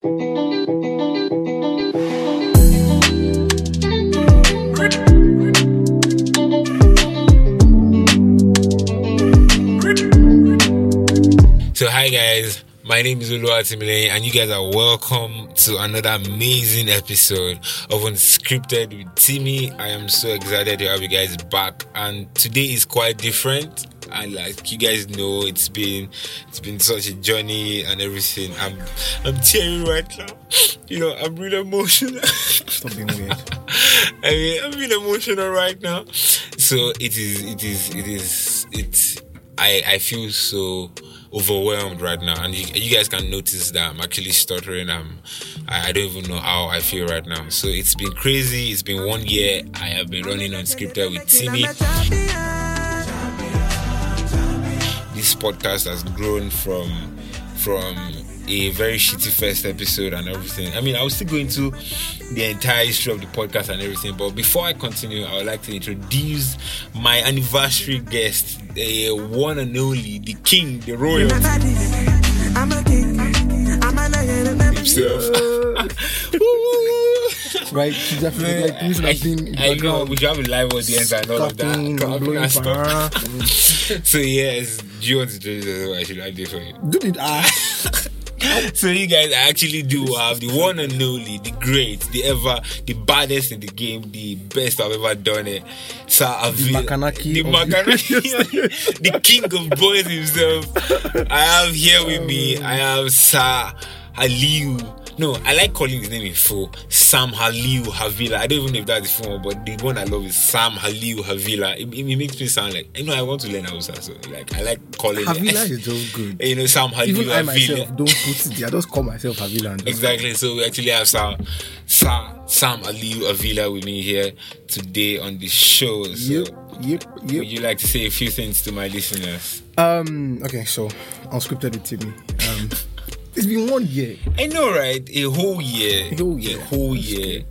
So, hi guys, my name is Oluwatimile, and you guys are welcome to another amazing episode of Unscripted with Timmy. I am so excited to have you guys back, and today is quite different. And like you guys know, it's been it's been such a journey and everything. I'm I'm tearing right now. You know, I'm really emotional. Stop being weird. I mean, I'm really emotional right now. So it is, it is, it is, it's. I I feel so overwhelmed right now, and you, you guys can notice that I'm actually stuttering. I'm, I, I don't even know how I feel right now. So it's been crazy. It's been one year. I have been running unscripted with Timmy. This podcast has grown from from a very shitty first episode and everything. I mean, I was still going to the entire history of the podcast and everything, but before I continue, I would like to introduce my anniversary guest, the one and only, the king, the royal. Himself. right? She definitely like that have been I know, we you have a live audience and all of that? Clapping and stuff. So yes, do you want to do this? I should do it for you? Do it. Ah, So you guys actually do have the one and only, the great, the ever, the baddest in the game, the best I've ever done it. Sir Avil, Makanaki the Makanaki, the king of boys himself. I have here with me, I have Sir Aliu. No, I like calling his name in full. Sam Haliu Havila. I don't even know if that's the full, but the one I love is Sam Haliu Havila. It, it, it makes me sound like you know I want to learn Hausa, so like I like calling Havila it. is just good. you know Sam Haliu Even I myself don't put it there. I just call myself Havila. Exactly. So we actually have Sam, Sam, Sam Aliu Avila with me here today on the show. So Yep, yep, would you like to say a few things to my listeners? Um. Okay, so unscripted with Timmy. Um, it's been one year. I know, right? A whole year. A whole year. A whole year.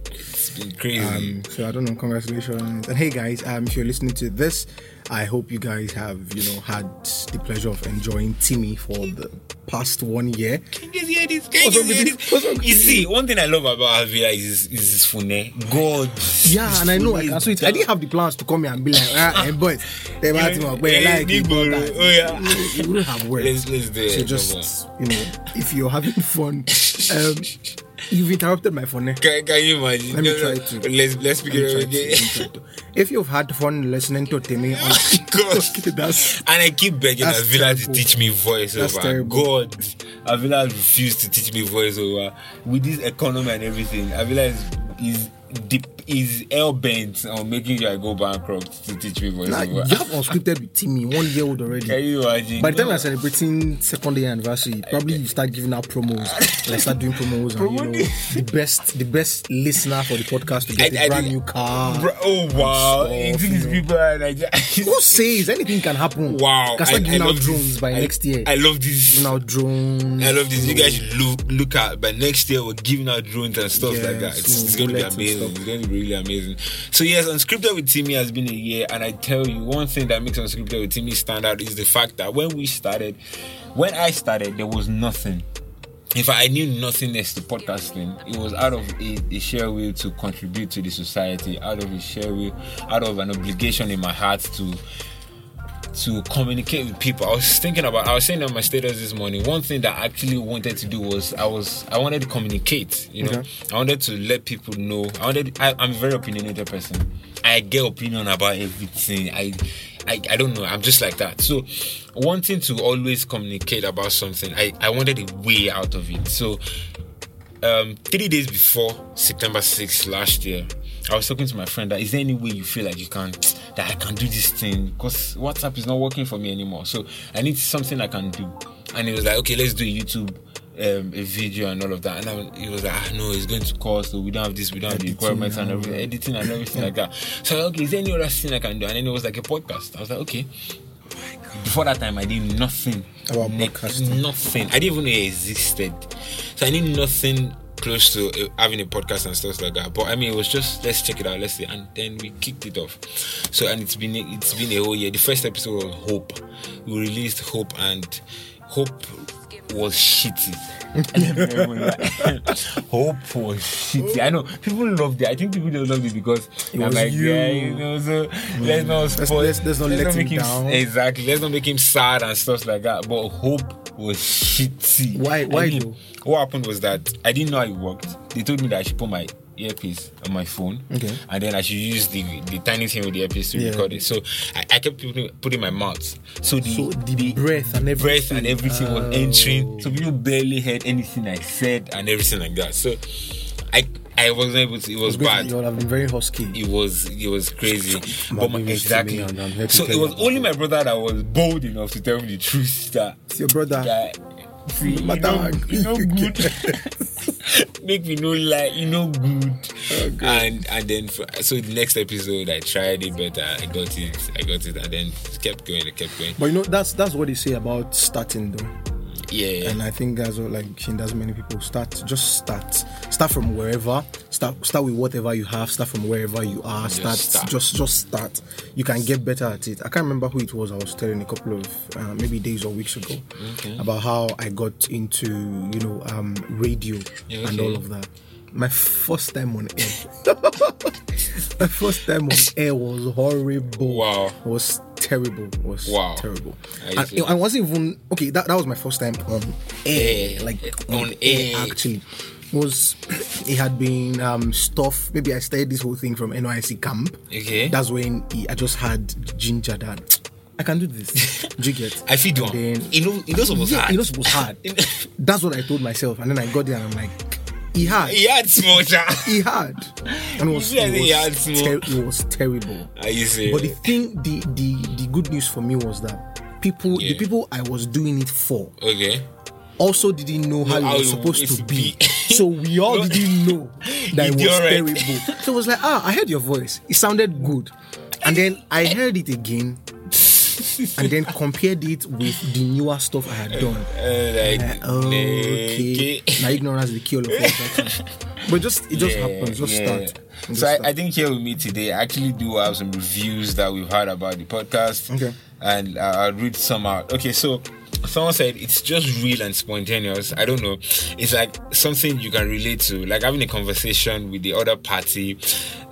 It's been crazy. Um, so I don't know. Congratulations. And hey, guys, um, if you're listening to this, I hope you guys have you know had the pleasure of enjoying Timmy for the past one year. Can you hear this? Can What's you hear this? What's wrong this? with You see, one thing I love about Avila is his, is his phone. God. Yeah, and I know phone I can is so it. I didn't have the plans to come here and be like, ah, hey boys, they might Yeah, have where yeah, like big it, bro. Oh, yeah. it wouldn't have worked. Let's- let's do it. So just you know, if you're having fun, um, you've interrupted my phone. eh? Can, can you imagine? Let me No, no, try to. Let's let's begin Let me it try up to- again. let me try to. If you've had fun listening to Timmy on God. Okay, that's And I keep begging Avila to teach me voiceover. God, Avila refused to teach me voiceover with this economy and everything. Avila is is deep is hell bent on making sure I go bankrupt to teach me Nah, you have unscripted with Timmy, one year old already. Can you imagine? By the time No. you're celebrating second year anniversary, probably you start giving out promos, like start doing promos, and you know the best, the best listener for the podcast to get I- a I brand think- new car. Bro, oh wow! Stuff, You think you these know. people are like Who says anything can happen? Wow! can start I- giving I out drones this. by I- next year. I love this. giving out drones. I love this. You guys should look look at by next year we're giving out drones and stuff like that. It's, it's going to be amazing. Stuff. It's going to be really amazing. So yes, unscripted with Timmy has been a year, and I tell you one thing that makes unscripted with Timmy stand out is the fact that when we started, when I started, there was nothing. In fact, I knew nothing next to podcasting. It was out of a, a share will to contribute to the society, out of a share will, out of an obligation in my heart to to communicate with people. I was thinking about I was saying on my status this morning, one thing that I actually wanted to do was I was I wanted to communicate, you know. Okay. I wanted to let people know. I wanted I, I'm a very opinionated person. I get opinion about everything. I I, I don't know. I'm just like that. So wanting to always communicate about something, I, I wanted a way out of it. So um, three days before September 6th last year, I was talking to my friend that is there any way you feel like you can that I can do this thing because WhatsApp is not working for me anymore. So I need something I can do. And he was like, okay, let's do a YouTube um, a video and all of that. And I was, he was like, ah, no, it's going to cost. So we don't have this, we don't have the Editing requirements and everything, editing and everything like that. So I was like, okay, is there any other thing I can do? And then it was like a podcast. I was like, okay. Before that time, I did nothing About Ne- podcasting. Nothing. I didn't even know it existed. So I knew nothing close to uh, having a podcast and stuff like that. But I mean, it was just let's check it out, let's see, and then we kicked it off. So and it's been it's been a whole year. The first episode was Hope. We released Hope and Hope was shitty. hope was shitty. I know people loved it. I think people don't love it because It I'm was like, you. yeah, you know, so let's not spoil. let's- let's not let him make him down. exactly. Let's not make him sad and stuff like that. But hope was shitty. Why- why I mean. What happened was that I didn't know how it worked. They told me that I should put my earpiece on my phone, Okay. and then I should use the the tiny thing with the earpiece to Yeah. record it. So I, I kept putting, putting my mouth. So the So the breath and everything. breath and everything was Oh. entering. So people barely heard anything I said and everything like that. So I I wasn't able to. It was bad. You would have been very husky. It was it was crazy. But my, baby is to exactly. me and I'm here to So it was only my brother that was bold enough to tell me the truth that It's your brother. yeah. See, you Matter know, how you know good. Make me know like you know good. Oh, and and then for, so the next episode I tried it better. I got it. I got it, and then kept going. It kept going. But you know that's that's what they say about starting though. Yeah. And I think that's what like she does many people start. Just start. Start from wherever. Start start with whatever you have. Start from wherever you are. Start. start. Just just start. You can get better at it. I can't remember who it was. I was telling a couple of uh, maybe days or weeks ago about how I got into you know um, radio Yeah, and all of that. My first time on air. My first time on air was horrible. Wow. Was terrible. Was Wow. terrible. I And see. I wasn't even okay. That, that was my first time on air, Air. like On air. Actually, was it had been um stuff. Maybe I started this whole thing from NYSC camp. Okay. That's when he, I just had ginger that I can do this. Do you get? I feed one. then- You know, you know, it was yeah, hard. it was hard. That's what I told myself, and then I got there and I'm like, he had, He had small child. he had, and it was, it he was, had ter- it was terrible. Are you serious? But the thing, the the the good news for me was that people, the people I was doing it for, okay. also didn't know how how it was supposed to be. be. so we all No. didn't know that it was terrible. So it was like, ah, I heard your voice. It sounded good. And then I heard it again and then compared it with the newer stuff I had done. Uh, like, Uh, okay. okay. now ignorance is the key of all But just it just happens. Just start. Just So I, start. I think here with me today, I actually do have some reviews that we've heard about the podcast. Okay. And I'll read some out. Okay, so someone said it's just real and spontaneous. I don't know. It's like something you can relate to, like having a conversation with the other party.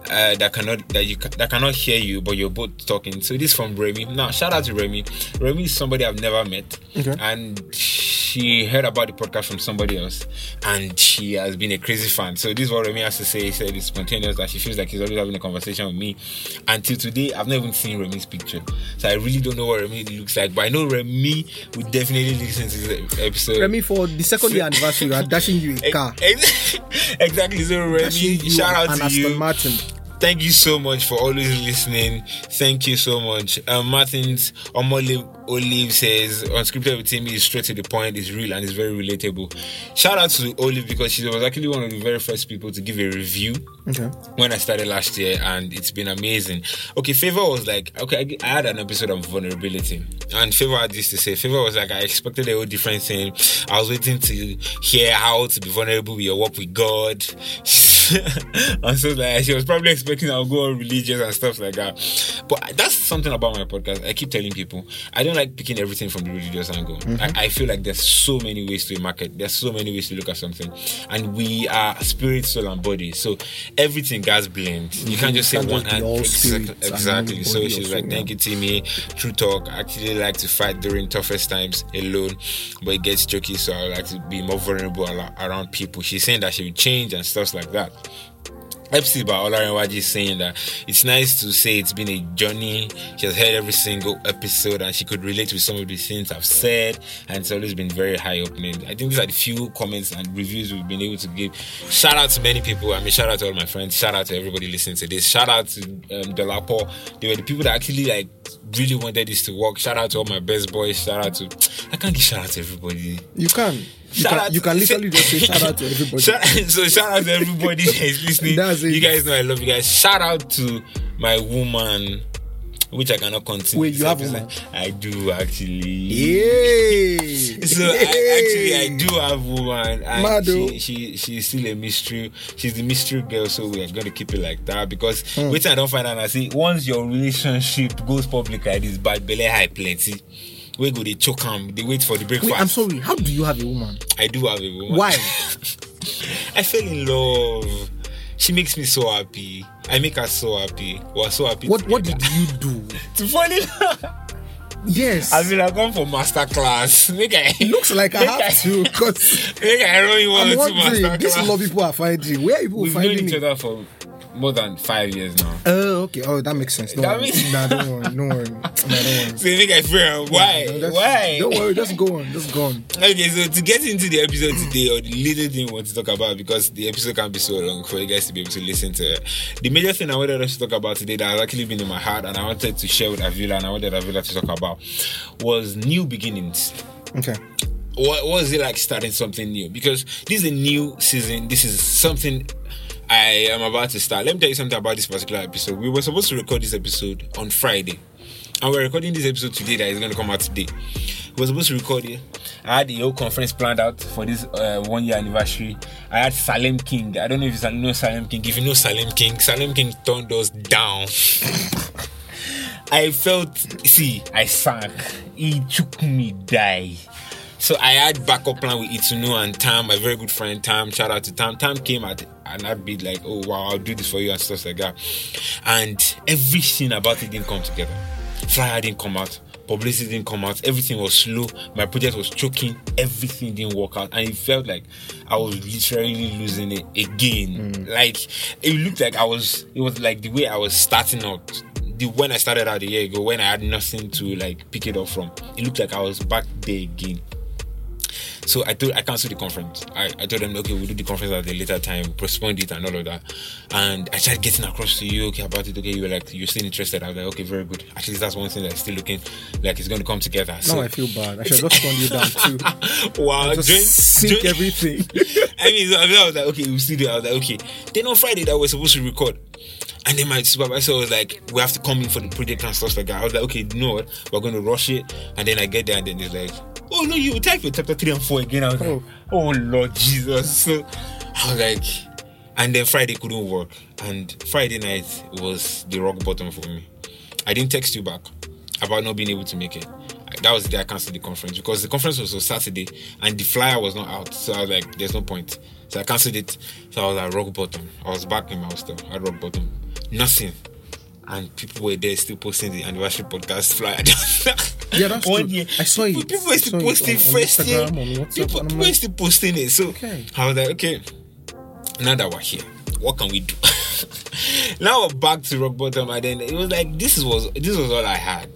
Uh, that cannot that you that cannot hear you, but you're both talking. So this from Remy. Now shout out to Remy. Remy is somebody I've never met, Okay. and she heard about the podcast from somebody else, and she has been a crazy fan. So this is what Remy has to say. He said it's spontaneous that she feels like he's always having a conversation with me. Until today, I've not even seen Remy's picture, so I really don't know what Remy looks like. But I know Remy would definitely listen to this episode. Remy, for the second year anniversary, we are dashing you a car. Ex- exactly. So Remy, shout out an to Aston you. Martin. Thank you so much for always listening. Thank you so much. Um, Martins Omole Olive says unscripted with Timmy is straight to the point, it's real and it's very relatable. Shout out to Olive because she was actually one of the very first people to give a review Okay. when I started last year, and it's been amazing. Okay, Favor was like, okay, I I had an episode on vulnerability, and Favor had this to say. Favor was like, I expected a whole different thing. I was waiting to hear how to be vulnerable with your walk with God, and so like she was probably expecting I'll go on religious and stuff like that. But that's something about my podcast. I keep telling people I don't like picking everything from the religious angle. Mm-hmm. I, I feel like there's so many ways to market. There's so many ways to look at something, and we are spirit, soul, and body. So everything gets blend. You can't just say one and all exact- spirit and exactly. So she's like, "Thank you, Timmy. True talk. I actually like to fight during toughest times alone, but it gets tricky. So I like to be more vulnerable around people." She's saying that she will change and stuff like that. FC by Olarenwaji saying that it's nice to say it's been a journey. She has heard every single episode and she could relate with some of the things I've said, and it's always been very high opening. I think these are the few comments and reviews we've been able to give. Shout out to many people. I mean, shout out to all my friends. Shout out to everybody listening to this. Shout out to um. They were the people that actually like really wanted this to work. Shout out to all my best boys. Shout out to I can't give shout out to everybody. You can. You Shout can, out you can literally just say shout out to everybody. Shout, so shout out to everybody that is listening. That's it. You guys know I love you guys. Shout out to my woman, which I cannot continue. Wait, you have woman? I do actually. Yay! So I, actually I do have woman and she, she she's still a mystery. She's the mystery girl, so we are gonna keep it like that because Hmm. wait I don't find out I see once your relationship goes public like this, bad belly high plenty. We go they choke am. They wait for the breakfast. Wait, I'm sorry. How do you have a woman? I do have a woman. Why? I fell in love. She makes me so happy. I make her so happy. We're so happy. What What did you do? to fall in love? Yes. I mean, I come for master class. Make I looks like I have to because I run you one I'm wondering. master This class. love people are finding. Where are people We've known finding each it? other for more than five years now. Oh, okay. Oh, that makes sense. Don't That worry. makes- Nah, don't worry. Don't worry. Nah, don't worry. So make I fear why? No, why? Don't worry. Just go on. Just go on. Okay, so to get into the episode today, or the little thing we want to talk about, because the episode can't be so long for you guys to be able to listen to it. The major thing I wanted us to talk about today that has actually been in my heart and I wanted to share with Avila and I wanted Avila to talk about was new beginnings. Okay. What, is it like starting something new? Because this is a new season. This is something I am about to start. Let me tell you something about this particular episode. We were supposed to record this episode on Friday, and we're recording this episode today that is going to come out today. We were supposed to record it. I had the whole conference planned out for this uh, one year anniversary. I had Salem King. I don't know if you know Salem King. If you know Salem King, Salem King turned us down. I felt, see, I sank. He took me die. So I had backup plan with Itunu and Tam, my very good friend Tam. Shout out to Tam. Tam came at and I'd be like, oh wow, I'll do this for you and stuff like that. And everything about it didn't come together. Flyer didn't come out. Publicity didn't come out. Everything was slow. My project was choking. Everything didn't work out, and it felt like I was literally losing it again. Mm. Like it looked like I was. It was like the way I was starting out the when I started out a year ago, when I had nothing to like pick it up from, it looked like I was back there again. So I told I cancelled the conference. I, I told them, okay, we'll do the conference at a later time, postponed it and all of that. And I tried getting across to you, okay, about it, okay, you were like, you're still interested. I was like, okay, very good. Actually, that's one thing that's still looking like it's going to come together. Now So I feel bad. I should just turn you down too. wow, Just sink everything. I mean, I was like, okay, we'll see. I was like, okay. Then on Friday that we're supposed to record. And then my supervisor was like, we have to come in for the project and stuff like that. I was like, okay, you know what? We're going to rush it. And then I get there and then it's like, oh no, you type your chapter 3 and 4 again. I was like, Oh. oh Lord Jesus. So I was like, and then Friday couldn't work. And Friday night was the rock bottom for me. I didn't text you back about not being able to make it. That was the day I cancelled the conference because the conference was on Saturday and the flyer was not out. So I was like, there's no point. So I cancelled it. So I was at rock bottom. I was back in my hostel at rock bottom. Nothing. And people were there still posting the anniversary podcast flyer. Yeah, that's One true. year. I saw it. People were still posting on- on first year. Instagram, on WhatsApp, People, people were still posting it. So Okay. I was like, okay, now that we're here, what can we do? now we're back to rock bottom, and then it was like this was this was all I had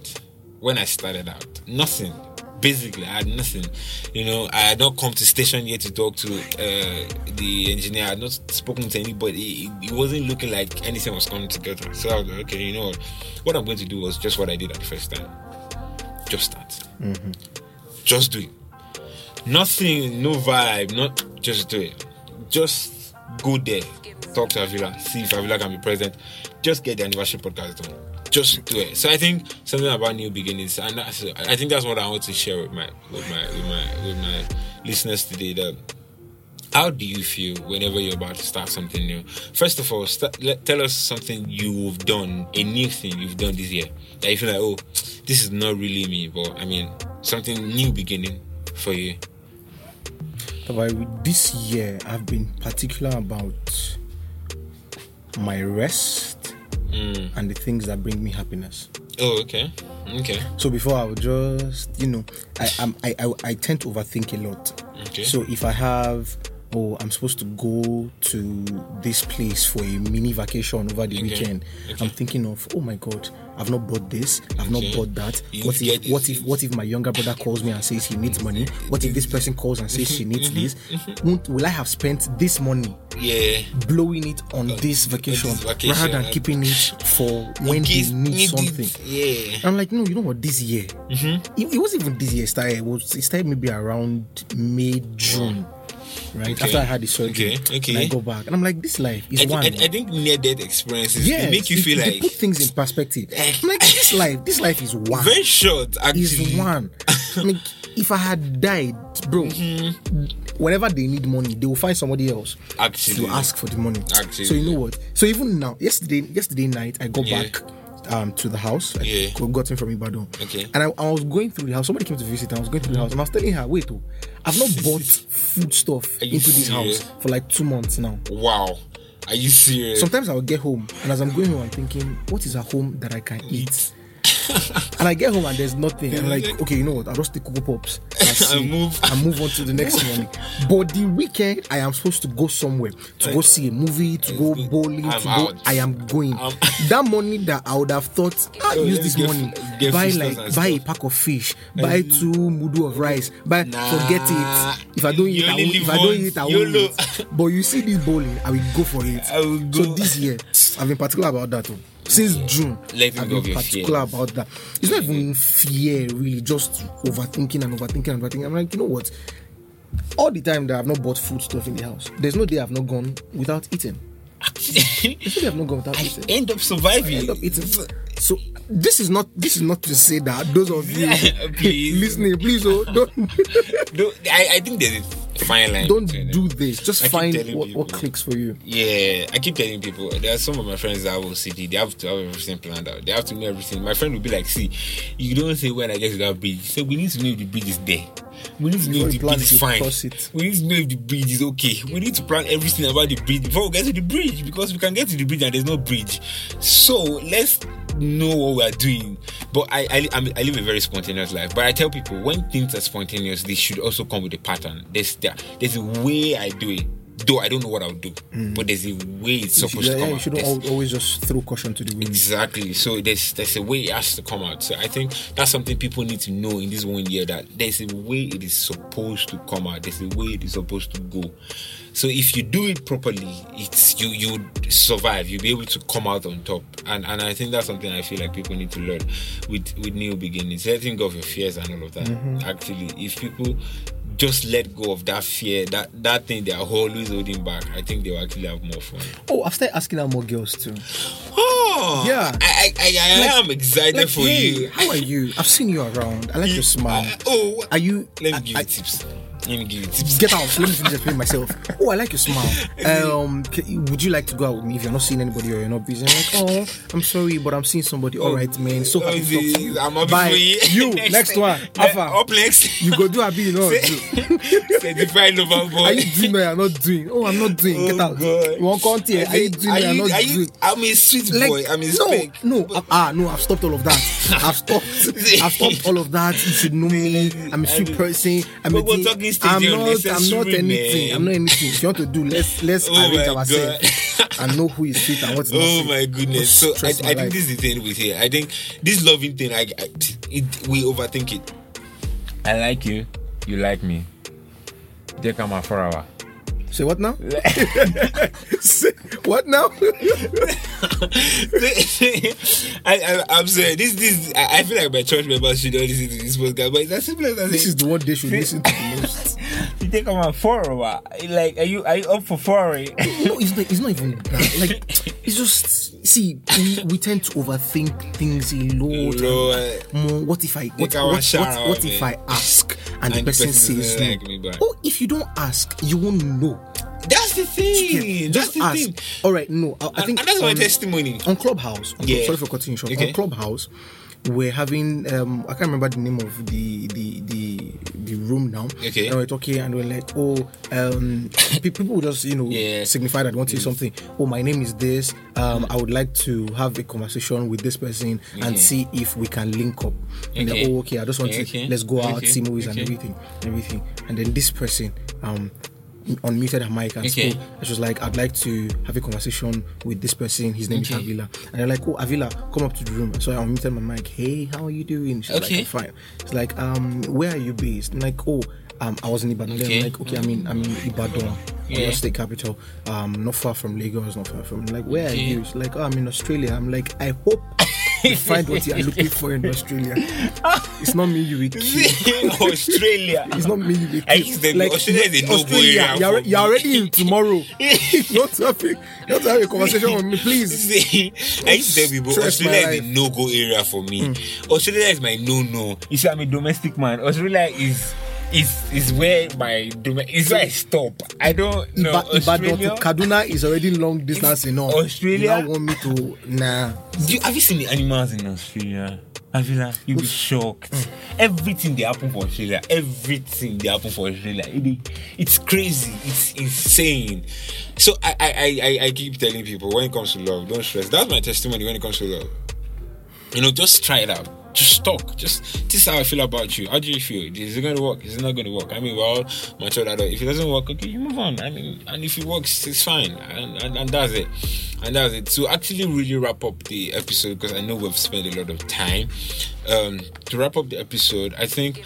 when I started out. Nothing. Basically, I had nothing. You know, I had not come to station yet to talk to uh, the engineer. I had not spoken to anybody. It, it wasn't looking like anything was coming together. So I was like, okay, you know what? What I'm going to do was just what I did at the first time. Just start. Just do it nothing, no vibe, not just do it. Just go there, talk to Avila, see if Avila can be present. Just get the anniversary podcast done. Just do it. So I think something about new beginnings, and I think that's what I want to share with my with my with my with my listeners today. That how do you feel whenever you're about to start something new? First of all, let, tell us something you've done, a new thing you've done this year that you feel like, oh, this is not really me, but I mean, something new beginning for you. This year, I've been particular about my rest Mm. and the things that bring me happiness. Oh, okay. Okay. So before I would just, you know, I am I, I I tend to overthink a lot. Okay. So if I have oh I'm supposed to go to this place for a mini vacation over the Okay. weekend, Okay. I'm thinking of oh my god, I've not bought this, I've Okay. not bought that. You what if what if what if my younger brother calls me and says he needs money? What if this person calls and says she needs this? Won't, will I have spent this money yeah. blowing it on this vacation, this vacation, rather than uh, keeping it for when they Case need needed- something? Yeah. I'm like, no, you know what? This year, Mm-hmm. it, it wasn't even this year. It started. It was. It started maybe around May, June, right Okay. after I had the surgery. Okay, okay. I go back, and I'm like, this life is I, one. I, I think near death experiences yes, they make you they- feel they like put things in perspective. I'm like, this life, this life is one. very short. Actually, is one. Mean, if I had died, bro, Mm-hmm. whenever they need money, they will find somebody else Actually. to ask for the money. Actually. So you know what? So even now, yesterday, yesterday night, I go Yeah. back. Um to the house. I Yeah. go- got in from Ibadan. Okay. And I, I was going through the house. Somebody came to visit. And I was going through the house, and I was telling her, "Wait, oh, I've not bought food stuff into this house for like two months now." Wow. Are you serious? Sometimes I will get home, and as I'm going home, I'm thinking, "What is at home that I can eat?" and I get home and there's nothing. I'm like, okay, you know what? I'll just take Cocoa Pops I move. and move on to the next morning. But the weekend, I am supposed to go somewhere to go see a movie, to go bowling, I'm to go. out. I am going. I'm- that money that I would have thought, ah, Oh, use this get money, get buy like buy a pack of fish, buy two mudu of rice, buy Nah. forget it. If I don't eat, I won't, if I don't eat, I won't eat. But you see this bowling, I will go for it. I will So this year, I've been particular about that. oh. Since June, I've go of been your particular fears. about that. It's not even fear, really, just overthinking and overthinking and overthinking. I'm like, you know what? All the time that I've not bought food stuff in the house, there's no day I've not gone without eating. No I've not gone without I eating. end up surviving. I end up eating. So this is not this is not to say that those of you Please. listening, please oh, don't No, I, I think there's a fine line. don't do this. Just I find what, what clicks for you. Yeah, I keep telling people. There are some of my friends that have OCD. They have to have everything planned out. They have to know everything. My friend will be like, "See, you don't say when I get to that bridge. So we need to know if the bridge is there. We need to know if the plan bridge is fine. We need to know if the bridge is okay. We need to plan everything about the bridge before we get to the bridge because we can get to the bridge and there's no bridge. So let's know what we are doing. But I I, I'm- live a very spontaneous life. But I tell people when things are spontaneous, they should also come with a pattern. There's there, there's a way I do it. Though I don't know what I'll do, hmm. but there's a way it's supposed should- to yeah, come you out. shouldn't There's- always just throw caution to the wind. Exactly. So there's there's a way it has to come out. So I think that's something people need to know in this one year that there's a way it is supposed to come out. There's a way it is supposed to go. So if you do it properly, it's you you survive. You'll be able to come out on top. And and I think that's something I feel like people need to learn with with new beginnings. Letting go of your fears and all of that. Mm-hmm. Actually, if people just let go of that fear, that that thing they are always holding back, I think they will actually have more fun. Oh, I've started asking out more girls too. Oh, Yeah. I I, I, I Like- am excited Like, for hey, you. How are you? I've seen you around. I like your smile. Uh, oh, Are you? let me I- give I- you tips. Let me give you tips. Get out. Let me finish explaining myself. Oh, I like your smile. Um, would you like to go out with me if you're not seeing anybody or you're not busy? I'm like, oh, I'm sorry, but I'm seeing somebody. All right, man. So happy to talk to you. I'm happy Bye. for you. You next one. Alpha. Up next. You go do a bit, you know. Certified lover boy. Are you doing or you're not doing? Oh, I'm not doing. Oh, Get out. God. You want content? here? Are you doing or Are you're you, not are you, doing? I'm a sweet boy. I'm a no, spec. no, uh, ah, no. I've stopped all of that. I've stopped. I've stopped all of that. You should know me. I'm a sweet person. I'm But a we're. Talking stage I'm not. I'm not anything. man. I'm not anything. If you want to do, let's let's Oh arrange ourselves and know who is fit and what is not. Oh fit. my goodness! Don't So I, I stress my think this is the thing with here. I think this loving thing, I, I it, we overthink it. I like you. You like me. They come out for hour. Say what now? Say what now? I, I'm saying this. This I, I feel like my church members should not listen to this podcast, but it's as simple as that. this is the one they should listen to the most. You think I'm a four? Like, are you are you up for four? eh? No, it's not. It's not even that. Like, it's just see. We, we tend to overthink things a lot. Lord. More. What if I? What, I what, what, what if. I ask and, the And the person person says doesn't no? like. Oh, if you don't ask, you won't know. That's the thing. That's Just the ask. thing. All right. No, I, I think and that's my testimony. on Clubhouse. on- Yeah. Sorry for cutting you short. Okay. On Clubhouse, we're having um I can't remember the name of the the the the room now. Okay. And we're talking and we're like, oh, um, pe- people just you know Yeah. signify that want to say something. Oh, my name is this. Um, I would like to have a conversation with this person and see if we can link up. And Okay. then, oh, okay, I just want Okay. to let's go out, see movies and everything, everything. And then this person um unmuted her mic and Okay. spoke. And she was like, I'd like to have a conversation with this person. His name Okay. is Avila. And they're like, Oh, Avila, come up to the room. So I unmuted my mic. Hey, how are you doing? She's Okay. like, I'm fine. It's like, um, where are you based? I'm like, oh, um, I was in Ibadan. Okay. I'm like, okay, I mean, I'm in Ibadan, Yeah. State capital. Um, not far from Lagos, not far from. Like, where Okay. are you? She's like, oh, I'm in Australia. I'm like, I hope you find what you're looking for in Australia. It's not me you will kill. Australia. It's not me. You used to be- Australia is a no-go Australia, area You're, you're already in tomorrow. you want to have a, you want to have a conversation with me, please. I used to tell people Australia is a. Hmm. no-go area for me. Australia is my no-no. You see, I'm a domestic man. Australia is is is where my domain is where I stop. I don't know. Iba- Ibadan to Kaduna is already long distance enough. Australia? You now want me to nah. Do you, have you seen the animals in Australia? Have you like you'll be shocked. Mm. Everything they happen for Australia. Everything they happen for Australia. It- it's crazy. It's insane. So I I I I keep telling people when it comes to love, don't stress. That's my testimony when it comes to love. You know, just try it out. Just talk. Just this is how I feel about you. How do you feel? Is it gonna work? Is it not gonna work? I mean, we're all mature adult. If it doesn't work, okay, you move on. I mean, and if it works, it's fine. And, and, and that's it. And that's it. To actually really wrap up the episode, because I know we've spent a lot of time. Um, to wrap up the episode, I think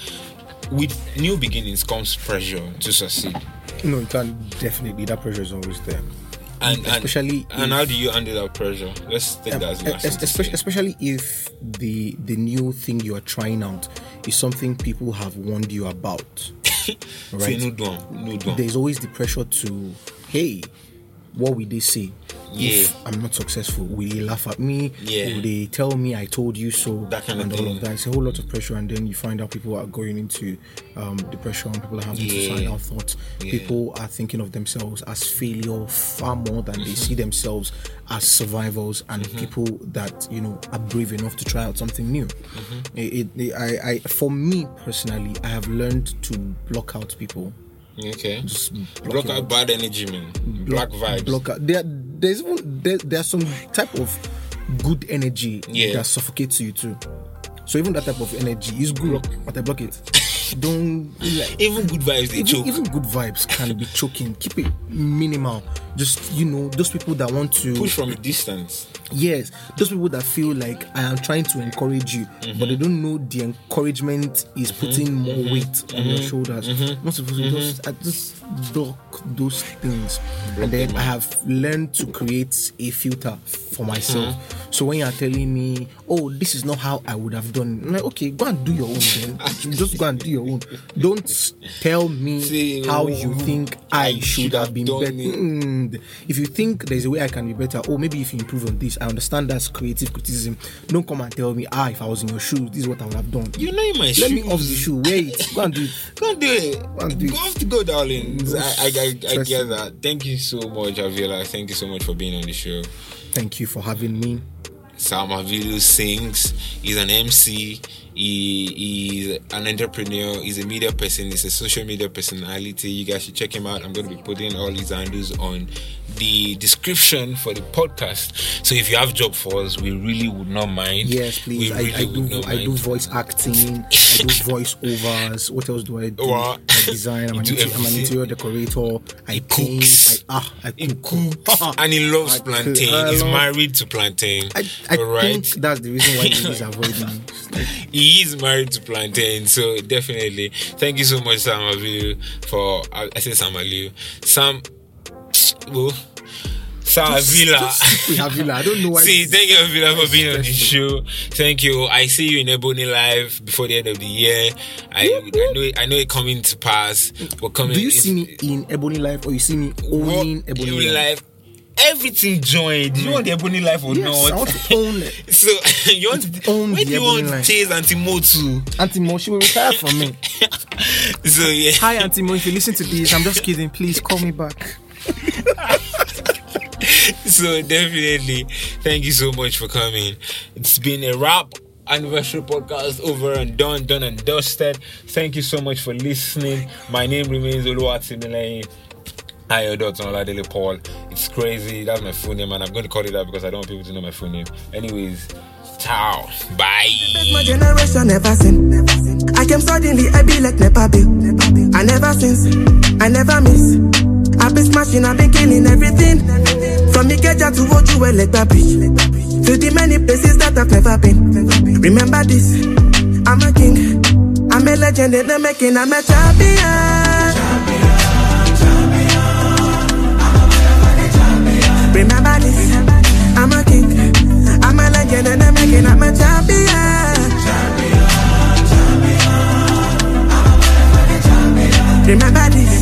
with new beginnings comes pressure to succeed. No, you can definitely. That pressure is always there. And, Especially and if- how do you handle that pressure? Let's take um, that as last Es- especially, especially if the the new thing you are trying out is something people have warned you about. Say right? no do am, no. There's always the pressure to, hey, what will they say? If I'm not successful, will they laugh at me? Yeah. Will they tell me I told you so? That kind of and all thing. of that. It's a whole lot of pressure, and then you find out people are going into um, depression. People are having Yeah. suicidal thoughts. Yeah. People are thinking of themselves as failure far more than Mm-hmm. they see themselves as survivors and people that you know are brave enough to try out something new. Mm-hmm. It, it, I, I, for me personally, I have learned to block out people. Okay. Just Block out bad energy, man. Black vibes. block out. There, there's even there, there's some type of good energy Yeah. that suffocates you too. So even that type of energy is good, but I block it. Don't like Even good vibes, they even, choke. even good vibes can be choking. Keep it minimal. Just you know, those people that want to Push from a distance. Yes, those people that feel like I am trying to encourage you, Mm-hmm. but they don't know the encouragement is putting more weight on your shoulders. Not supposed to just I just block those things, and then I have learned to create a filter for myself. Mm-hmm. So when you are telling me, "Oh, this is not how I would have done," I'm like, "Okay, go and do your own. Then just go and do your own. Don't tell me Say, how "Oh, you think I, should have been better." it. Mm, if you think there's a way I can be better, or maybe if you improve on this, I understand that's creative criticism. Don't come and tell me, ah, if I was in your shoes, this is what I would have done. You know in my Let shoes. Let me off the shoe. Wait, go and do it. Go and do it. and do Go it. off to go, darling. I, I, I, I get that. Thank you so much, Avila. Thank you so much for being on the show. Thank you for having me. Sam Avilu sings. He's an MC. He, he's an entrepreneur. He's a media person. He's a social media personality. You guys should check him out. I'm going to be putting all his handles on the description for the podcast. So if you have job for us, we really would not mind. Yes, please. I, really I do. I do voice acting. I do voice overs. What else do I do? Wow. I design. I'm an, interior, I'm an interior decorator. I paint. cooks. I, ah, I cook. cooks and he loves I cook. plantain. He's married to plantain. I, I all right. think that's the reason why ladies avoid me. It's like, he is married to plantain so definitely thank you so much sam Aviu, for i I say sam Aliu. sam well, sam Avila. just stick with Avila. I don't know why. See, thank you, Avila, for being on the show. Thank you. I see you in Ebony Life before the end of the year. I, I know it, I know it coming to pass. But coming, Do you see me in Ebony Life or you see me what- owning Ebony, Ebony Life? Live? Everything joined. Do you want the Ebony Life or Yes, I not? want to own it. so you want to Own when the do you Ebony want Life. Chase Auntie Mo to? Auntie Mo, she will retire from me. So yeah. Hi, Auntie Mo. If you listen to this, I'm just kidding. Please call me back. so definitely thank you so much for coming. It's been a wrap. Anniversary podcast over and done done and dusted. Thank you so much for listening. My name remains Oluwatimileyin. Ayodotun Oladele Paul? It's crazy. That's my full name and I'm going to call it that because I don't want people to know my full name. Anyways ciao. Bye. My generation never seen. I came suddenly, I be like. I never since, I never miss. I've been smashing, I've been killing everything. From Ikeja to Ojuele Beach, to the many places that I've never been. Remember this, I'm a king, I'm a legend in the making, I'm a champion. Remember this, I'm a king, I'm a legend in the making, I'm a champion. Remember this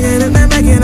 begging and I'm begging.